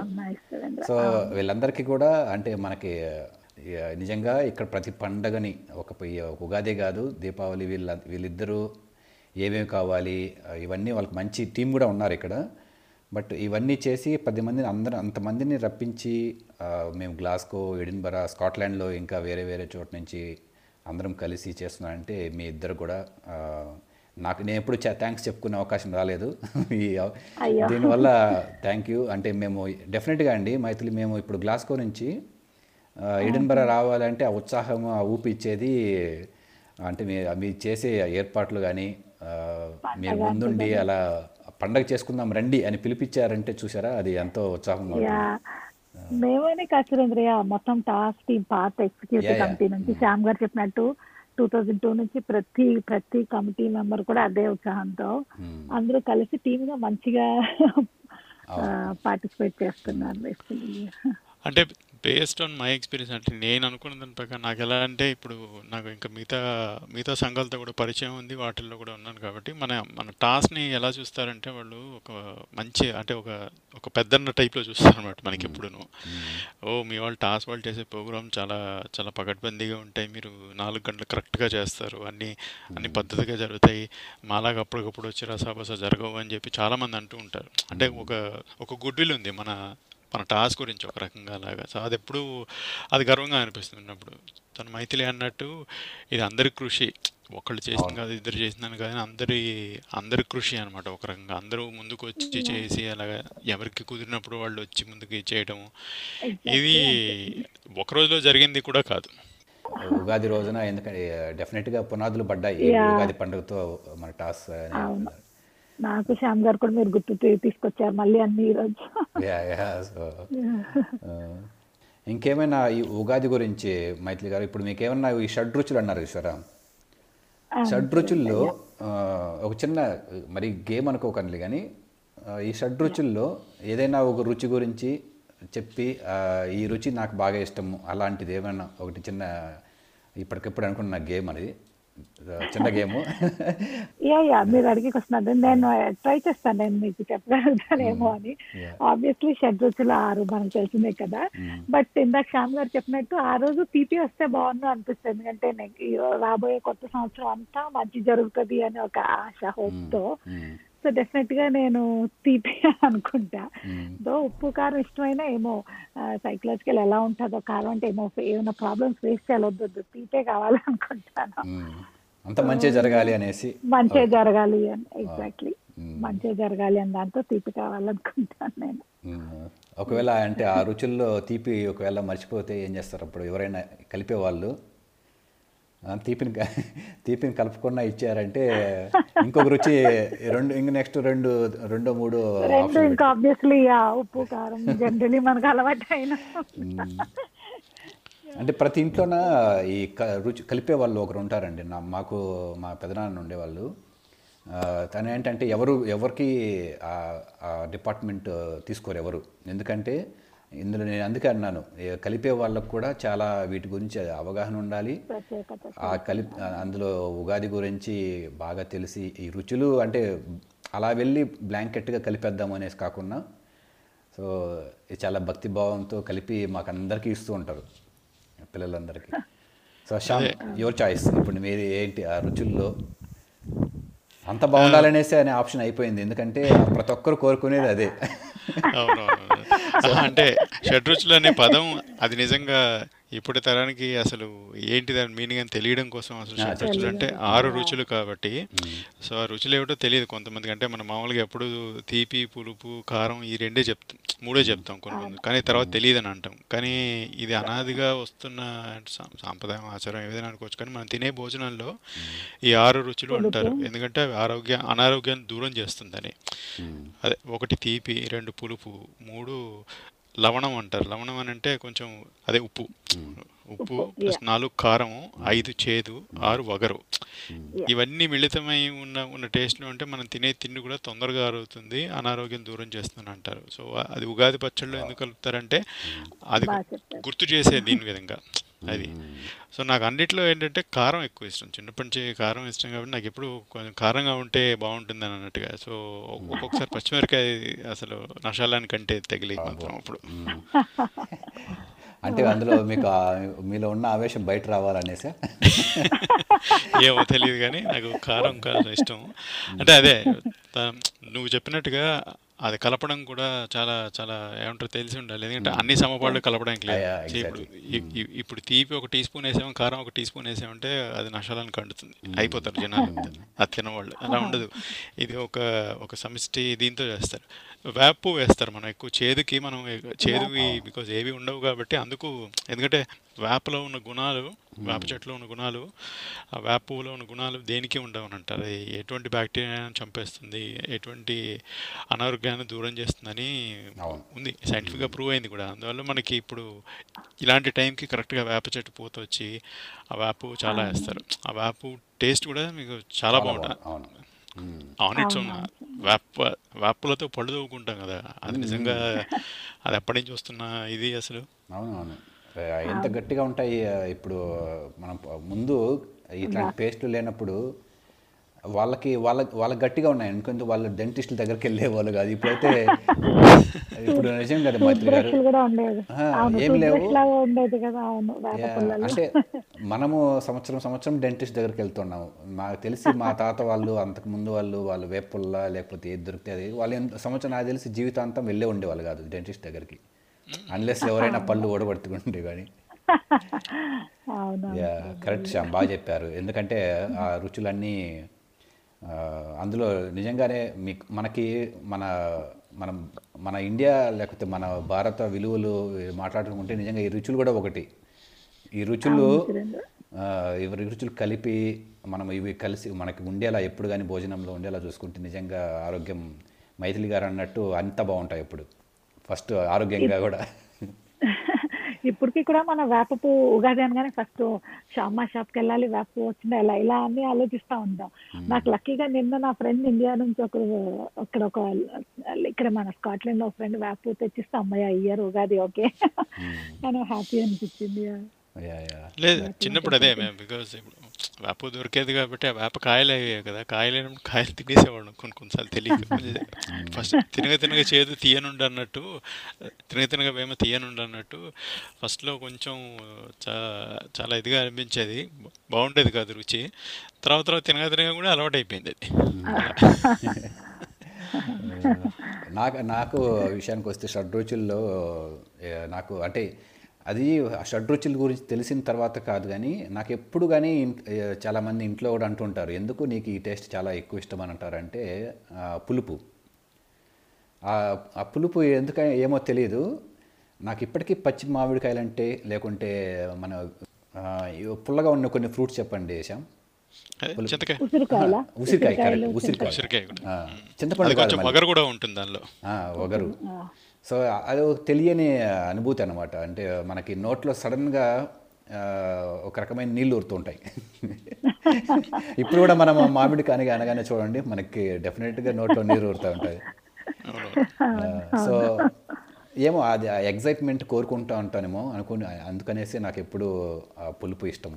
సో వీళ్ళందరికీ కూడా అంటే మనకి నిజంగా ఇక్కడ ప్రతి పండగని ఒక ఉగాది కాదు దీపావళి వీళ్ళ వీళ్ళిద్దరూ ఏమేమి కావాలి ఇవన్నీ వాళ్ళకి మంచి టీం కూడా ఉన్నారు ఇక్కడ. బట్ ఇవన్నీ చేసి పది మందిని అందరూ అంతమందిని రప్పించి మేము గ్లాస్కో ఎడిన్బరా స్కాట్లాండ్లో ఇంకా వేరే వేరే చోట నుంచి అందరం కలిసి చేస్తున్నారంటే మీ ఇద్దరు కూడా నాకు నేను ఎప్పుడు థ్యాంక్స్ చెప్పుకునే అవకాశం రాలేదు. దీనివల్ల థ్యాంక్ యూ అంటే మేము డెఫినెట్గా అండి మైథిలి మేము ఇప్పుడు గ్లాస్కో నుంచి ఎడిన్బరా రావాలంటే ఆ ఉత్సాహం ఆ ఊపి ఇచ్చేది అంటే మీ మీరు చేసే ఏర్పాట్లు కానీ మీరు ముందుండి అలా పండగ చేసుకుందాం రండి అని పిలిపించారంటే చూసారా అది ఎంతో ఉత్సాహంగా మేమనే కాదు సురేంద్రయ్య మొత్తం టాస్క్ టీం పాత ఎగ్జిక్యూటివ్. కమిటీ నుంచి శ్యామ్ గారు చెప్పినట్టు టూ థౌజండ్ టూ నుంచి ప్రతి ప్రతి కమిటీ మెంబర్ కూడా అదే ఉత్సాహంతో అందరూ కలిసి టీమ్గా మంచిగా పార్టిసిపేట్ చేస్తున్నారు. అంటే బేస్డ్ ఆన్ మై ఎక్స్పీరియన్స్ అంటే నేను అనుకున్న దాని ప్రకారం నాకు ఎలా అంటే ఇప్పుడు నాకు ఇంకా మిగతా మిగతా సంఘాలతో కూడా పరిచయం ఉంది వాటిల్లో కూడా ఉన్నాను కాబట్టి మన మన టాస్క్ని ఎలా చూస్తారంటే వాళ్ళు ఒక మంచి అంటే ఒక ఒక పెద్దన్న టైప్లో చూస్తారు అనమాట మనకి ఎప్పుడును. ఓ మీ వాళ్ళు టాస్క్ వాళ్ళు చేసే ప్రోగ్రామ్ చాలా చాలా పకడ్బందీగా ఉంటాయి మీరు నాలుగు గంటలు కరెక్ట్గా చేస్తారు అన్ని అన్ని పద్ధతిగా జరుగుతాయి మాలాగా అప్పటికప్పుడు వచ్చి రసాబస జరగవు అని చెప్పి చాలామంది అంటూ ఉంటారు. అంటే ఒక ఒక గుడ్ విల్ ఉంది మన మన టాస్క్ గురించి ఒక రకంగా అలాగా. సో అది ఎప్పుడు అది గర్వంగా అనిపిస్తుంది ఉన్నప్పుడు తను మైథిలి అన్నట్టు ఇది అందరి కృషి. ఒకళ్ళు చేసింది కాదు ఇద్దరు చేసిందని కాదు అందరి అందరి కృషి అనమాట ఒక రకంగా. అందరూ ముందుకు వచ్చి చేసి అలాగా ఎవరికి కుదిరినప్పుడు వాళ్ళు వచ్చి ముందుకు చేయడం ఇది ఒక రోజులో జరిగింది కూడా కాదు. ఉగాది రోజున ఎందుకంటే డెఫినెట్గా పునాదులు పడ్డాయి. ఉగాది పండుగతో మన టాస్ నాకు శ్యామ్ గారు కూడా మీరు గుర్తు తీసుకొచ్చారు మళ్ళీ అన్ని ఈరోజు. సో ఇంకేమైనా ఈ ఉగాది గురించి మైథిలి గారు ఇప్పుడు మీకు ఏమన్నా ఈ షడ్రుచులు అన్నారు చూసారా? షడ్రుచుల్లో ఒక చిన్న మరి గేమ్ అనుకోకండి కానీ ఈ షడ్రుచుల్లో ఏదైనా ఒక రుచి గురించి చెప్పి ఈ రుచి నాకు బాగా ఇష్టము అలాంటిది ఏమైనా ఒకటి చిన్న ఇప్పటికిప్పుడు అనుకున్న గేమ్ ఆ, చిన్న గేము. యా యా మీరు అడిగి వస్తున్నారు నేను ట్రై చేస్తాను నేను మీకు చెప్పగలుగుతానేమో అని. ఆబ్వియస్లీ షెడ్ రుచులు ఆరు మనకు తెలిసిందే కదా. బట్ ఇందాక శ్యామ్ గారు చెప్పినట్టు ఆ రోజు తీపి వస్తే బాగుండు అనిపిస్తుంది. ఎందుకంటే రాబోయే కొత్త సంవత్సరం అంతా మంచి జరుగుతుంది అని ఒక ఆశ hope తో. మ్మ్. సో డెఫినెట్గా నేను తీపి అనుకుంటా దో ఉప్పు కారం ఇష్టమైనా ఏమో సైకలాజికల్ ఎలా ఉంటుందో కారం అంటే ఏమో ఏమైనా ప్రాబ్లమ్స్ ఫేస్ చేయాలొద్దు తీపే కావాలనుకుంటాను. మ్మ్. అంత మంచి జరగాలి అనేసి. మంచిగా జరగాలి అని ఎగ్జాక్ట్లీ మంచిగా జరగాలి అని దాంతో తీపి కావాలనుకుంటాను నేను. మ్మ్. ఒకవేళ అంటే ఆ రుచుల్లో తీపి ఒకవేళ మర్చిపోతే ఏం చేస్తారు అప్పుడు? ఎవరైనా కలిపే వాళ్ళు తీపిని తీపిని కలపకుండా ఇచ్చారంటే ఇంకొక రుచి రెండు ఇంక నెక్స్ట్ రెండు రెండో మూడో రెండు ఇంకా ఆబ్వియస్లీ ఉప్పు కారం జనరలీ మనకు అలవాటు అయిన అంటే ప్రతి ఇంట్లోన ఈ రుచి కలిపే వాళ్ళు ఒకరు ఉంటారండి. నా మాకు మా పెదనాన్న ఉండేవాళ్ళు. తను ఏంటంటే ఎవరు ఎవరికి ఆ డిపార్ట్మెంట్ తీసుకోరు ఎవరు. ఎందుకంటే ఇందులో నేను అందుకే అన్నాను కలిపే వాళ్ళకు కూడా చాలా వీటి గురించి అవగాహన ఉండాలి. ఆ కలిపి అందులో ఉగాది గురించి బాగా తెలిసి ఈ రుచులు అంటే అలా వెళ్ళి బ్లాంకెట్గా కలిపేద్దాం అనేసి కాకుండా సో ఇది చాలా భక్తి భావంతో కలిపి మాకు అందరికీ ఇస్తూ ఉంటారు పిల్లలందరికీ. So Shyam your choice. ఇప్పుడు మీరు ఏంటి ఆ రుచుల్లో? అంత బాగుండాలనేసి అనే ఆప్షన్ అయిపోయింది. ఎందుకంటే ప్రతి ఒక్కరు కోరుకునేది అదే. అవునవును. అంటే షడ్రుచులు అనే పదం అది నిజంగా ఇప్పుడు తరానికి అసలు ఏంటి దాని మీనింగ్ అని తెలియడం కోసం అసలు షడ్రుచులు అంటే ఆరు రుచులు కాబట్టి. సో ఆ రుచులు ఏమిటో తెలియదు కొంతమందికి. అంటే మనం మామూలుగా ఎప్పుడు తీపి పులుపు కారం ఈ రెండే చెప్తాం. మూడే చెప్తాం కొన్ని మంది. కానీ తర్వాత తెలియదు అని అంటాం. కానీ ఇది అనాదిగా వస్తున్న సా- సాంప్రదాయం ఆచారం ఏదైనా అనుకోవచ్చు. కానీ మనం తినే భోజనాల్లో ఈ ఆరు రుచులు అంటారు. ఎందుకంటే అవి ఆరోగ్య అనారోగ్యాన్ని దూరం చేస్తుందని. అదే ఒకటి తీపి రెండు పులుపు మూడు లవణం అంటారు. లవణం అని అంటే కొంచెం అదే ఉప్పు. ఉప్పు. ప్లస్ నాలుగు కారం ఐదు చేదు ఆరు వగరు. ఇవన్నీ మిళితమై ఉన్న ఉన్న టేస్ట్లు అంటే మనం తినే తిండి కూడా తొందరగా అరుగుతుంది అనారోగ్యం దూరం చేస్తుంది అంటారు. సో అది ఉగాది పచ్చళ్ళు ఎందుకు కలుపుతారంటే అది బాగా చెప్పారు. గుర్తు చేసే దీని విధంగా. అది. సో నాకు అన్నిట్లో ఏంటంటే కారం ఎక్కువ ఇష్టం. చిన్నప్పటి నుంచి కారం ఇష్టం కాబట్టి నాకు ఎప్పుడు కొంచెం కారంగా ఉంటే బాగుంటుంది అని అన్నట్టుగా. సో ఒక్కొక్కసారి పచ్చిమిరకాయ అసలు నషాలానికంటే తగిలి మాత్రం అప్పుడు. అంటే అందులో మీకు మీలో ఉన్న ఆవేశం బయట రావాలనేసా? ఏమో తెలియదు కానీ నాకు కారం కారం ఇష్టం అంటే అదే నువ్వు చెప్పినట్టుగా అది కలపడం కూడా చాలా చాలా ఏమంటారు తెలిసి ఉండాలి. ఎందుకంటే అన్ని సమపాళ్ళు కలపడానికి లేదు. ఇప్పుడు ఇ- ఇప్పుడు తీపి ఒక టీ స్పూన్ వేసాము కారం ఒక టీ స్పూన్ వేసామంటే అది నష్టాలను కండుతుంది. అయిపోతారు జనాలు. అది తినవాళ్ళు. అలా ఉండదు. ఇది ఒక ఒక సమిష్టి దీంతో చేస్తారు. వేపు వేస్తారు మనం ఎక్కువ. చేదుకి మనం చేదువి బికాజ్ ఏవి ఉండవు కాబట్టి అందుకు ఎందుకంటే వేపలో ఉన్న గుణాలు వేప చెట్లో ఉన్న గుణాలు ఆ వేప పువ్వులో ఉన్న గుణాలు దేనికి ఉండవు అని అంటారు. అది ఎటువంటి బ్యాక్టీరియాని చంపేస్తుంది ఎటువంటి అనారోగ్యాన్ని దూరం చేస్తుందని. ఉంది. సైంటిఫిక్గా ప్రూవ్ అయింది కూడా. అందువల్ల మనకి ఇప్పుడు ఇలాంటి టైంకి కరెక్ట్గా వేప చెట్టు పూత వచ్చి ఆ వేప చాలా వేస్తారు. ఆ వేప టేస్ట్ కూడా మీకు చాలా బాగుంటుంది. ఆన్ ఇట్స్ వేప వేపలతో పళ్ళు తవ్వుకుంటాం కదా. అది నిజంగా అది ఎప్పటి నుంచి వస్తున్న ఇది అసలు? అవును అవును. ఎంత గట్టిగా ఉంటాయి ఇప్పుడు మనం ముందు ఇట్లాంటి పేస్ట్లు లేనప్పుడు వాళ్ళకి వాళ్ళ వాళ్ళకి గట్టిగా ఉన్నాయి. ఎందుకంటే వాళ్ళ డెంటిస్టుల దగ్గరికి వెళ్ళేవాళ్ళు కాదు. ఇప్పుడైతే ఇప్పుడు నిజం కదా మైత్రి గారు. ఏం లేవు. అంటే మనము సంవత్సరం సంవత్సరం డెంటిస్ట్ దగ్గరికి వెళ్తున్నాం. నాకు తెలిసి మా తాత వాళ్ళు అంతకు ముందు వాళ్ళు వాళ్ళు వేపుల్ల లేకపోతే ఏది దొరికితే అది వాళ్ళు సంవత్సరం నాకు తెలిసి జీవితాంతం వెళ్ళే ఉండేవాళ్ళు కాదు డెంటిస్ట్ దగ్గరికి. అన్లెస్ ఎవరైనా పళ్ళు ఓడగొడుతుండే కానీ కరెక్ట్ శ్యామ్ బాగా చెప్పారు. ఎందుకంటే ఆ రుచులన్నీ అందులో నిజంగానే మీకు మనకి మన మనం మన ఇండియా లేకపోతే మన భారత విలువలు మాట్లాడుకుంటే నిజంగా ఈ రుచులు కూడా ఒకటి. ఈ రుచులు ఇవి రుచులు కలిపి మనం ఇవి కలిసి మనకి ఉండేలా ఎప్పుడు కానీ భోజనంలో ఉండేలా చూసుకుంటే నిజంగా ఆరోగ్యం మైథిలి గారు అన్నట్టు అంత బాగుంటాయి ఇప్పుడు ఫస్ట్ ఆరోగ్యంగా కూడా. ఇప్పటికీ కూడా మన వేప పువ్వు ఉగాది అనగానే ఫస్ట్ షామా షాప్కి వెళ్ళాలి వేప పువ్వు వచ్చిందా ఇలా ఇలా అని ఆలోచిస్తూ ఉంటాం. నాకు లక్కీగా నిన్న నా ఫ్రెండ్ ఇండియా నుంచి ఒకరు ఇక్కడ ఒక ఇక్కడ మన స్కాట్లాండ్లో ఒక ఫ్రెండ్ వేప పువ్వు తెచ్చిస్తే అమ్మాయి ఇయర్ ఉగాది ఓకే. అని హ్యాపీ అనిపించింది. లేదు చిన్నప్పుడు అదే మేము బికాజ్ ఇప్పుడు వేప దొరికేది కాబట్టి ఆ వేప కాయలు అయ్యాయి కదా కాయలు అయినప్పుడు కాయలు తినేసేవాళ్ళం కొన్ని కొన్నిసార్లు తెలియదు ఫస్ట్ తినగ తినగ చేదు తీయనుండి అన్నట్టు తినగ తినగ వేమ తీయనుండి అన్నట్టు ఫస్ట్లో కొంచెం చా చాలా ఇదిగా అనిపించేది. బాగుండేది కాదు రుచి. తర్వాత తర్వాత తినగ తినగ కూడా అలవాటు అయిపోయింది అది నాకు నాకు విషయానికి వస్తే షడ్రుచుల్లో ఏ, నాకు అంటే అది ఆ షడ్రుచుల గురించి తెలిసిన తర్వాత కాదు కానీ నాకు ఎప్పుడు కానీ చాలామంది ఇంట్లో కూడా అంటుంటారు ఎందుకు నీకు ఈ టేస్ట్ చాలా ఎక్కువ ఇష్టం? అని అంటారంటే పులుపు. ఆ ఆ పులుపు ఎందుకని ఏమో తెలియదు నాకు ఇప్పటికీ పచ్చి మామిడికాయలు అంటే లేకుంటే మన పుల్లగా ఉన్న కొన్ని ఫ్రూట్స్ చెప్పండి శ్యామ్ ఉసిరికాయ కరెక్ట్. ఉసిరికాయ. చింతపండు. వగరు కూడా ఉంటుంది దానిలో. ఆ, ఒగరు సో అది ఒక తెలియని అనుభూతి అనమాట అంటే మనకి నోట్లో సడన్గా ఒక రకమైన నీళ్ళు ఊరుతుంటాయి ఇప్పుడు కూడా మనం మామిడి కాని అనగానే చూడండి మనకి డెఫినెట్గా నోట్లో నీరు ఊరుతూ ఉంటుంది సో ఏమో అది ఎగ్జైట్మెంట్ కోరుకుంటూ ఉంటానేమో అనుకుని అందుకనేసి నాకు ఎప్పుడు ఆ పులుపు ఇష్టం.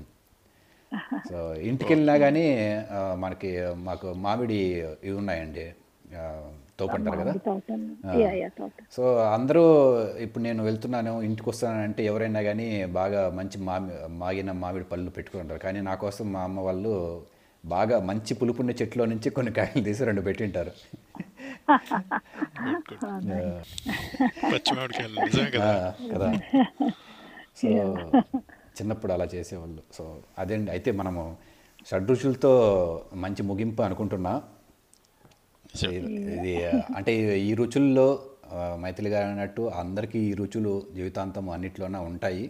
సో ఇంటికి వెళ్ళినా కానీ మనకి మాకు మామిడి ఇవి ఉన్నాయండి. తోపంటారు కదా? సో అందరూ ఇప్పుడు నేను వెళ్తున్నాను ఇంటికి వస్తానంటే ఎవరైనా కానీ బాగా మంచి మామి మాగిన మామిడి పళ్ళు పెట్టుకుంటారు కానీ నా కోసం మా అమ్మ వాళ్ళు బాగా మంచి పులుపున్న చెట్లో నుంచి కొన్ని కాయలు తీసి రెండు పెట్టింటారు. కదా? సో చిన్నప్పుడు అలా చేసేవాళ్ళు. సో అదేండి అయితే మనము షడ్రుచులతో మంచి ముగింపు అనుకుంటున్నా. ఇది అంటే ఈ రుచుల్లో మైథిలి గారు అన్నట్టు అందరికీ ఈ రుచులు జీవితాంతం అన్నిట్లోనే ఉంటాయి.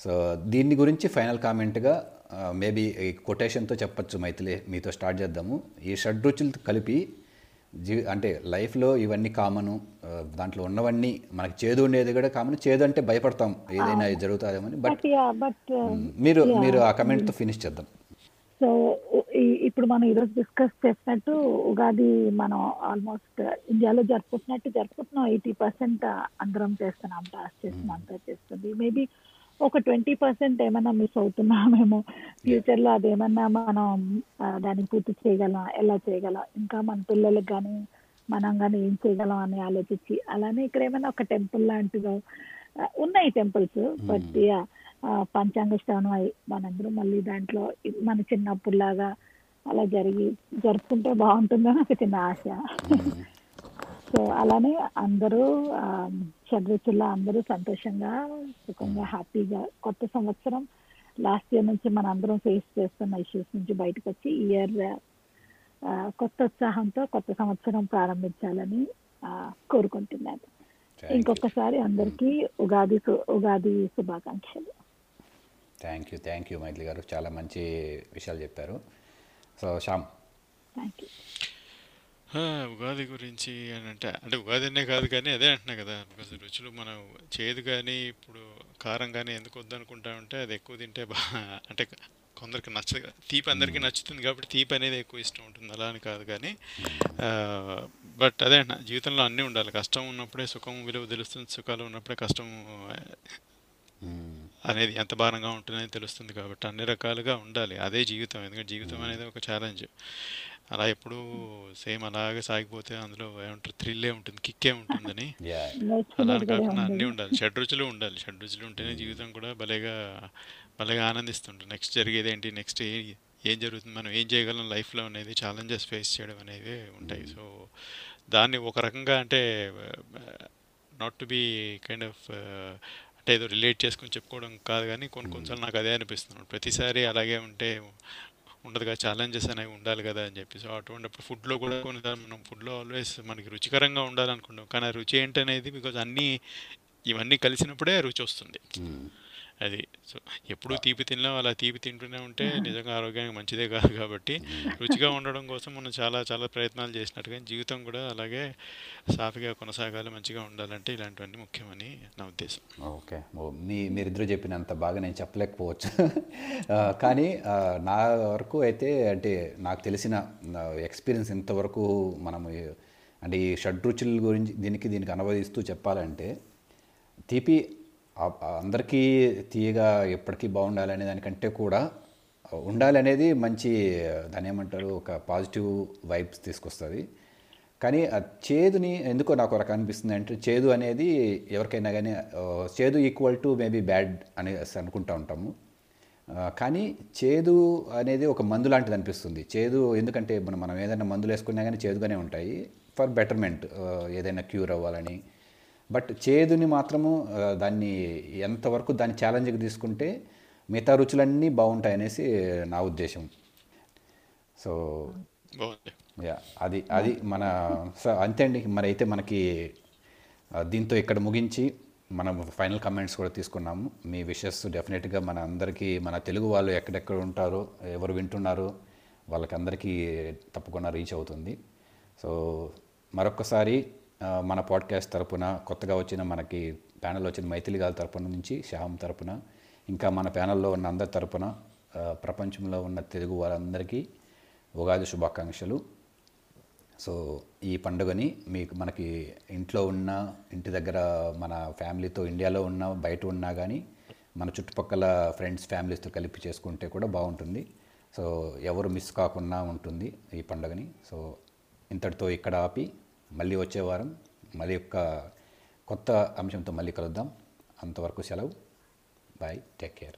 సో దీన్ని గురించి ఫైనల్ కామెంట్గా మేబీ ఈ కొటేషన్తో చెప్పచ్చు మైథిలి మీతో స్టార్ట్ చేద్దాము. ఈ షడ్రుచులు కలిపి జీ అంటే లైఫ్లో ఇవన్నీ కామను దాంట్లో ఉన్నవన్నీ మనకి చేదు ఉండేది కూడా కామన్ చేదు అంటే భయపడతాం ఏదైనా జరుగుతుందేమని బట్ మీరు మీరు ఆ కమెంట్తో ఫినిష్ చేద్దాం. సో ఇప్పుడు మనం ఈరోజు డిస్కస్ చేసినట్టు ఉగాది మనం ఆల్మోస్ట్ ఇండియాలో జరుపుకుంటున్నట్టు జరుపుకుంటున్నాం. ఎయిటీ పర్సెంట్ అందరం చేస్తున్నాం టాస్ చేస్తున్నాం అంతా చేస్తుంది. మేబీ ఒక ట్వంటీ పర్సెంట్ ఏమైనా మిస్ అవుతున్నామేమో ఫ్యూచర్లో అదేమన్నా మనం దాన్ని పూర్తి చేయగలం ఎలా చేయగలం ఇంకా మన పిల్లలకు కానీ మనం కానీ ఏం చేయగలం అని ఆలోచించి అలానే ఇక్కడ ఏమైనా ఒక టెంపుల్ లాంటిదో ఉన్నాయి టెంపుల్స్. బట్ యా పంచాంగ శ్రవణం అయి మనందరం మళ్ళీ దాంట్లో మన చిన్నప్పుడులాగా అలా జరిగి జరుపుకుంటే బాగుంటుందని ఒక చిన్న ఆశ. సో అలానే అందరూ షడ్రుచుల్లో అందరూ సంతోషంగా సుఖంగా హ్యాపీగా కొత్త సంవత్సరం లాస్ట్ ఇయర్ నుంచి మన అందరం ఫేస్ చేస్తున్న ఇష్యూస్ నుంచి బయటకు వచ్చి ఇయర్ కొత్త ఉత్సాహంతో కొత్త సంవత్సరం ప్రారంభించాలని కోరుకుంటున్నాను. ఇంకొకసారి అందరికీ ఉగాది ఉగాది శుభాకాంక్షలు. Thank you thank you Maithri గారు. చాలా మంచి విషయాలు చెప్పారు. సో శ్యామ్. ఉగాది గురించి అని అంటే అంటే ఉగాది అనే కాదు కానీ అదే అంటున్నా కదా బికాస్ రుచులు మనం చేదు కానీ ఇప్పుడు కారం కానీ ఎందుకు వద్దనుకుంటా ఉంటే అది ఎక్కువ తింటే బా అంటే కొందరికి నచ్చదు కదా. తీపి అందరికీ నచ్చుతుంది కాబట్టి తీపి అనేది ఎక్కువ ఇష్టం ఉంటుంది అలా అని కాదు కానీ బట్ అదే అంటున్నా జీవితంలో అన్నీ ఉండాలి. కష్టం ఉన్నప్పుడే సుఖం విలువ తెలుస్తుంది సుఖాలు ఉన్నప్పుడే కష్టం అనేది ఎంత భారంగా ఉంటుందని తెలుస్తుంది కాబట్టి అన్ని రకాలుగా ఉండాలి. అదే జీవితం. ఎందుకంటే జీవితం అనేది ఒక ఛాలెంజ్ అలా ఎప్పుడూ సేమ్ అలాగే సాగిపోతే అందులో ఏమంటారు థ్రిల్లే ఉంటుంది కిక్కే ఉంటుందని. యా అలా కాకుండా అన్నీ ఉండాలి. షడ్ రుచులు ఉండాలి. షడ్ రుచులు ఉంటేనే జీవితం కూడా భలేగా భలేగా ఆనందిస్తుంటుంది. నెక్స్ట్ జరిగేది ఏంటి? నెక్స్ట్ ఏ ఏం జరుగుతుంది? మనం ఏం చేయగలం లైఫ్లో అనేది ఛాలెంజెస్ ఫేస్ చేయడం అనేవి ఉంటాయి. సో దాన్ని ఒక రకంగా అంటే not to be kind of అంటే ఏదో రిలేట్ చేసుకొని చెప్పుకోవడం కాదు కానీ కొన్ని కొన్నిసార్లు నాకు అదే అనిపిస్తుంది. ప్రతిసారి అలాగే ఉంటే ఉండదుగా ఛాలెంజెస్ అనేవి ఉండాలి కదా అని చెప్పి సో అటువంటిప్పుడు ఫుడ్లో కూడా కొన్నిసార్లు మనం ఫుడ్లో ఆల్వేస్ మనకి రుచికరంగా ఉండాలనుకుంటాం. కానీ ఆ రుచి ఏంటనేది బికాజ్ అన్నీ ఇవన్నీ కలిసినప్పుడే రుచి వస్తుంది. అది. సో ఎప్పుడు తీపి తినలేం. అలా తీపి తింటూనే ఉంటే నిజంగా ఆరోగ్యానికి మంచిదే కాదు కాబట్టి రుచిగా ఉండడం కోసం మనం చాలా చాలా ప్రయత్నాలు చేసినట్టుగా జీవితం కూడా అలాగే సాఫీగా కొనసాగాలి మంచిగా ఉండాలంటే ఇలాంటివన్నీ ముఖ్యమని నా ఉద్దేశం. ఓకే. మీ మీరిద్దరూ చెప్పినంత బాగా నేను చెప్పలేకపోవచ్చు. కానీ నా వరకు అయితే అంటే నాకు తెలిసిన ఎక్స్పీరియన్స్ ఇంతవరకు మనము అంటే ఈ షడ్రుచుల గురించి దీనికి దీనికి అనువదిస్తూ చెప్పాలంటే తీపి అందరికీ తీయగా ఎప్పటికీ బాగుండాలి అనే దానికంటే కూడా ఉండాలనేది మంచి దాని ఏమంటారు ఒక పాజిటివ్ వైబ్స్ తీసుకొస్తుంది. కానీ ఆ చేదుని ఎందుకో నాకు ఒక అనిపిస్తుంది అంటే చేదు అనేది ఎవరికైనా కానీ చేదు ఈక్వల్ టు మేబీ బ్యాడ్ అని అనుకుంటూ ఉంటాము. కానీ చేదు అనేది ఒక మందు లాంటిది అనిపిస్తుంది. చేదు ఎందుకంటే మనం మనం ఏదైనా మందులు వేసుకున్నా కానీ చేదుగానే ఉంటాయి. ఫర్ బెటర్మెంట్ ఏదైనా క్యూర్ అవ్వాలని బట్ చేదుని మాత్రము దాన్ని ఎంతవరకు దాన్ని ఛాలెంజ్కి తీసుకుంటే మిగతా రుచులన్నీ బాగుంటాయి అనేసి నా ఉద్దేశం. సో యా అది అది మన సో అంతే అండి. మరి అయితే మనకి దీంతో ఇక్కడ ముగించి మనం ఫైనల్ కమెంట్స్ కూడా తీసుకున్నాము. మీ విషెస్ డెఫినెట్గా మన అందరికీ మన తెలుగు వాళ్ళు ఎక్కడెక్కడ ఉంటారో ఎవరు వింటున్నారో వాళ్ళకి అందరికీ తప్పకుండా రీచ్ అవుతుంది. సో మరొకసారి ఆ, మన పాడ్కాస్ట్ తరపున కొత్తగా వచ్చిన మనకి ప్యానల్ వచ్చిన మైథిలి గారి తరపున నుంచి శ్యామ్ తరపున ఇంకా మన ప్యానల్లో ఉన్న అందరి తరపున ప్రపంచంలో ఉన్న తెలుగు వారందరికీ ఉగాది శుభాకాంక్షలు. సో ఈ పండుగని మీకు మనకి ఇంట్లో ఉన్న ఇంటి దగ్గర మన ఫ్యామిలీతో ఇండియాలో ఉన్న బయట ఉన్నా కానీ మన చుట్టుపక్కల ఫ్రెండ్స్ ఫ్యామిలీస్తో కలిపి చేసుకుంటే కూడా బాగుంటుంది. సో ఎవరు మిస్ కాకుండా ఉంటుంది ఈ పండుగని. సో ఇంతటితో ఇక్కడ ఆపి మళ్ళీ వచ్చే వారం మళ్ళీ యొక్క కొత్త అంశంతో మళ్ళీ కలుద్దాం. అంతవరకు సెలవు. Bye take care